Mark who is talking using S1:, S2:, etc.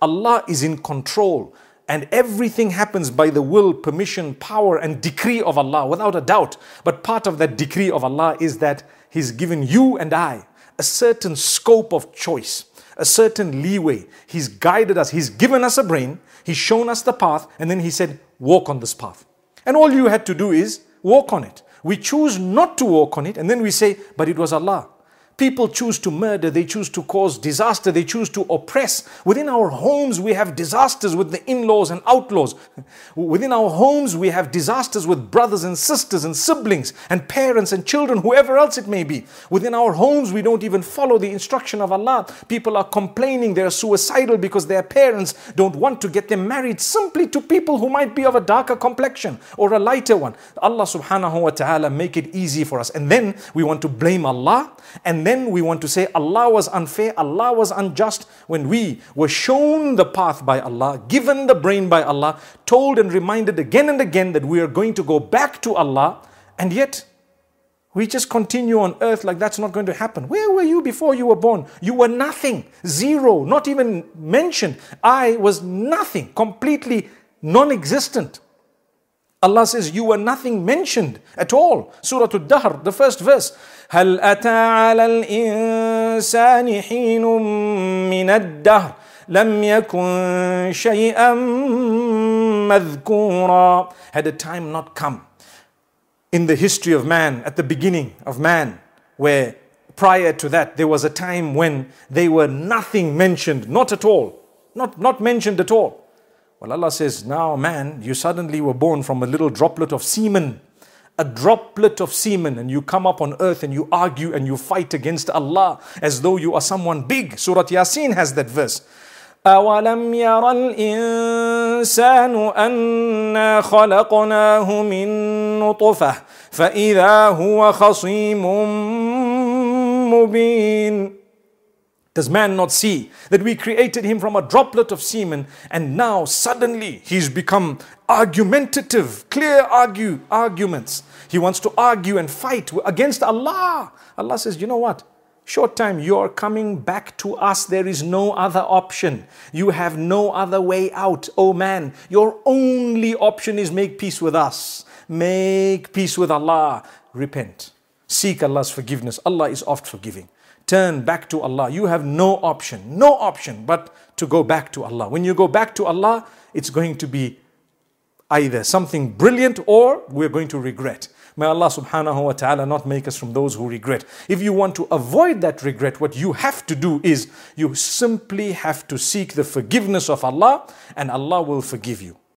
S1: Allah is in control and everything happens by the will, permission, power, and decree of Allah, without a doubt. But part of that decree of Allah is that He's given you and I a certain scope of choice, a certain leeway. He's guided us, He's given us a brain, He's shown us the path, and then He said, Walk on this path. And all you had to do is walk on it. We choose not to walk on it, and then we say, But it was Allah. People choose to murder, they choose to cause disaster, they choose to oppress. Within our homes, we have disasters with the in laws and outlaws. Within our homes, we have disasters with brothers and sisters and siblings and parents and children, whoever else it may be. Within our homes, we don't even follow the instruction of Allah. People are complaining, they're suicidal because their parents don't want to get them married simply to people who might be of a darker complexion or a lighter one. Allah subhanahu wa ta'ala make it easy for us. And then we want to blame Allah and then we want to say Allah was unfair, Allah was unjust when we were shown the path by Allah, given the brain by Allah, told and reminded again and again that we are going to go back to Allah, and yet we just continue on earth like that's not going to happen. Where were you before you were born? You were nothing, zero, not even mentioned. I was nothing, completely non existent. Allah says, You were nothing mentioned at all. Surah Al-Dahr, the first verse. هل أتى على الإنسان حين من الدهر لم يكن شيئا مذكورا Had a time not come in the history of man, at the beginning of man, where prior to that there was a time when they were nothing mentioned, not at all, not, not mentioned at all. Well, Allah says, now man, you suddenly were born from a little droplet of semen a droplet of semen and you come up on earth and you argue and you fight against Allah as though you are someone big. Surah Yasin has that verse. أولم ير الإنسان أنا خلقناه من نطفة فإذا هو خصيم مبين does man not see that we created him from a droplet of semen and now suddenly he's become argumentative, clear argue, arguments. He wants to argue and fight against Allah. Allah says, you know what? Short time, you're coming back to us. There is no other option. You have no other way out. Oh man, your only option is make peace with us. Make peace with Allah. Repent. Seek Allah's forgiveness. Allah is oft forgiving turn back to Allah. You have no option, no option but to go back to Allah. When you go back to Allah, it's going to be either something brilliant or we're going to regret. May Allah subhanahu wa ta'ala not make us from those who regret. If you want to avoid that regret, what you have to do is you simply have to seek the forgiveness of Allah and Allah will forgive you.